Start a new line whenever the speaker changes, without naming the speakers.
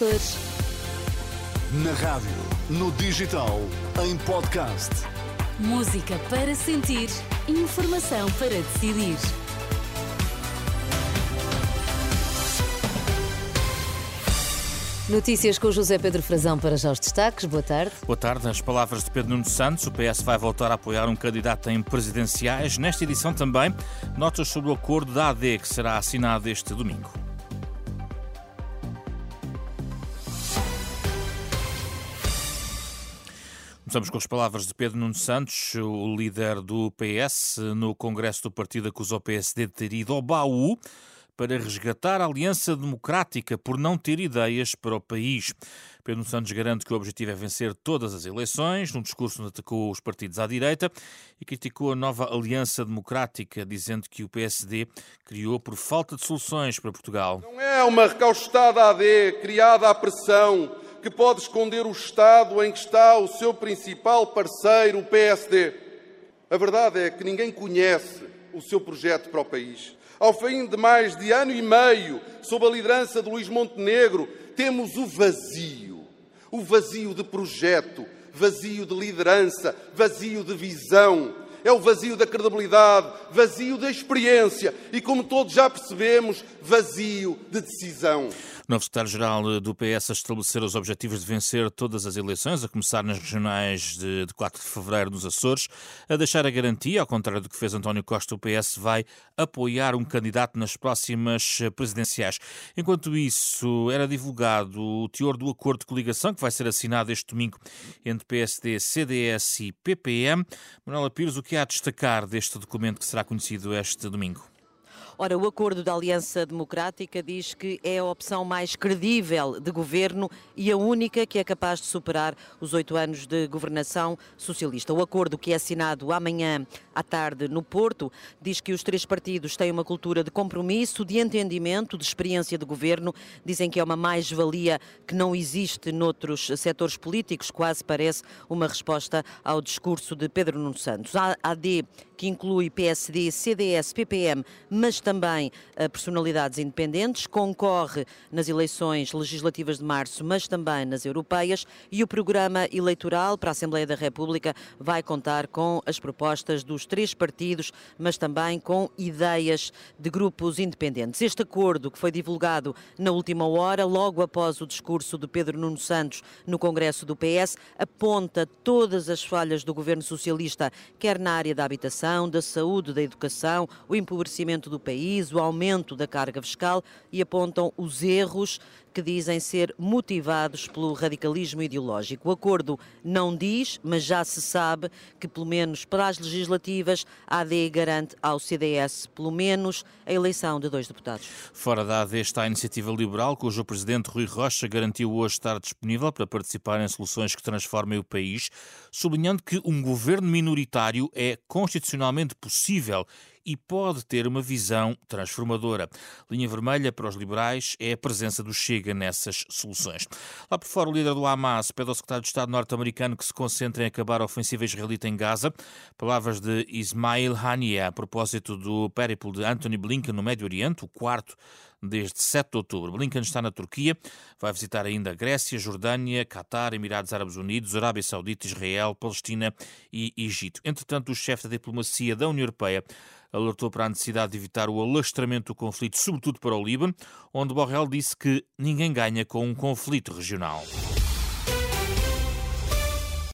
Açores.
Na rádio, no digital, em podcast.
Música para sentir, informação para decidir. Notícias com José Pedro Frazão para já os destaques. Boa tarde.
Boa tarde. Nas palavras de Pedro Nuno Santos, o PS vai voltar a apoiar um candidato em presidenciais. Nesta edição também, notas sobre o acordo da AD que será assinado este domingo. Começamos com as palavras de Pedro Nuno Santos, o líder do PS. No Congresso do Partido acusou o PSD de ter ido ao baú para resgatar a Aliança Democrática por não ter ideias para o país. Pedro Santos garante que o objetivo é vencer todas as eleições, num discurso onde atacou os partidos à direita e criticou a nova Aliança Democrática, dizendo que o PSD criou por falta de soluções para Portugal.
Não é uma recaustada AD criada à pressão que pode esconder o Estado em que está o seu principal parceiro, o PSD. A verdade é que ninguém conhece o seu projeto para o país. Ao fim de mais de ano e meio, sob a liderança de Luís Montenegro, temos o vazio. O vazio de projeto, vazio de liderança, vazio de visão. É o vazio da credibilidade, vazio da experiência e, como todos já percebemos, vazio de decisão.
Novo secretário-geral do PS a estabelecer os objetivos de vencer todas as eleições, a começar nas regionais de, de 4 de fevereiro nos Açores, a deixar a garantia, ao contrário do que fez António Costa, o PS vai apoiar um candidato nas próximas presidenciais. Enquanto isso, era divulgado o teor do acordo de coligação que vai ser assinado este domingo entre PSD, CDS e PPM. Manuela Pires, o que há a destacar deste documento que será conhecido este domingo?
Ora, o acordo da Aliança Democrática diz que é a opção mais credível de governo e a única que é capaz de superar os oito anos de governação socialista. O acordo que é assinado amanhã à tarde no Porto diz que os três partidos têm uma cultura de compromisso, de entendimento, de experiência de governo. Dizem que é uma mais-valia que não existe noutros setores políticos, quase parece uma resposta ao discurso de Pedro Nuno Santos. A AD, que inclui PSD, CDS, PPM, mas também também personalidades independentes, concorre nas eleições legislativas de março, mas também nas europeias, e o programa eleitoral para a Assembleia da República vai contar com as propostas dos três partidos, mas também com ideias de grupos independentes. Este acordo, que foi divulgado na última hora, logo após o discurso de Pedro Nuno Santos no Congresso do PS, aponta todas as falhas do governo socialista, quer na área da habitação, da saúde, da educação, o empobrecimento do país país, o aumento da carga fiscal e apontam os erros que dizem ser motivados pelo radicalismo ideológico. O acordo não diz, mas já se sabe que, pelo menos para as legislativas, a AD garante ao CDS, pelo menos, a eleição de dois deputados.
Fora da AD está a Iniciativa Liberal, cujo presidente Rui Rocha garantiu hoje estar disponível para participar em soluções que transformem o país, sublinhando que um governo minoritário é constitucionalmente possível e pode ter uma visão transformadora. Linha vermelha para os liberais é a presença do Chega nessas soluções. Lá por fora, o líder do Hamas pede ao secretário de Estado norte-americano que se concentre em acabar a ofensiva israelita em Gaza. Palavras de Ismail Haniyeh a propósito do périplo de Anthony Blinken no Médio Oriente, o quarto desde 7 de outubro. Blinken está na Turquia, vai visitar ainda Grécia, Jordânia, Catar, Emirados Árabes Unidos, Arábia Saudita, Israel, Palestina e Egito. Entretanto, o chefe da diplomacia da União Europeia alertou para a necessidade de evitar o alastramento do conflito, sobretudo para o Líbano, onde Borrell disse que ninguém ganha com um conflito regional.